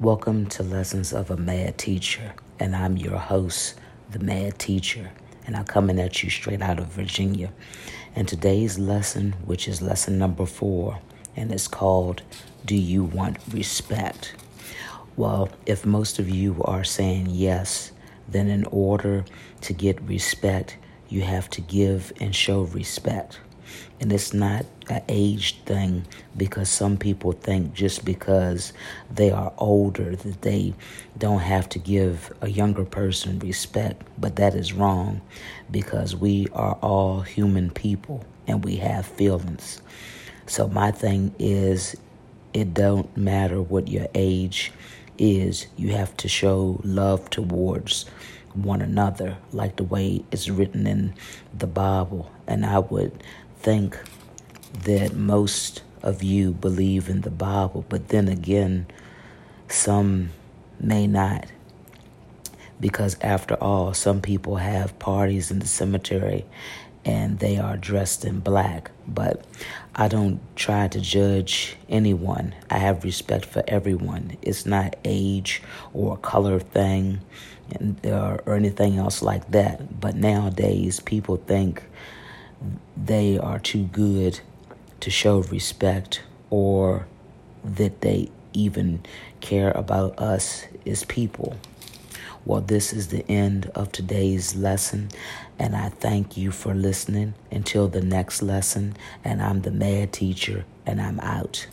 Welcome to Lessons of a Mad Teacher, and I'm your host, the Mad Teacher, and I'm coming at you straight out of Virginia. And today's lesson, which is lesson number four, and it's called Do You Want Respect? Well, if most of you are saying yes, then in order to get respect, you have to give and show respect. And it's not an age thing because some people think just because they are older that they don't have to give a younger person respect. But that is wrong because we are all human people and we have feelings. So my thing is it don't matter what your age is, you have to show love towards one another like the way it's written in the Bible. And I would think that most of you believe in the Bible, but then again, some may not. Because after all, some people have parties in the cemetery and they are dressed in black. But I don't try to judge anyone. I have respect for everyone. It's not age or color thing or, uh, or anything else like that. But nowadays, people think they are too good to show respect or that they even care about us as people. Well, this is the end of today's lesson, and I thank you for listening until the next lesson. And I'm the mad teacher, and I'm out.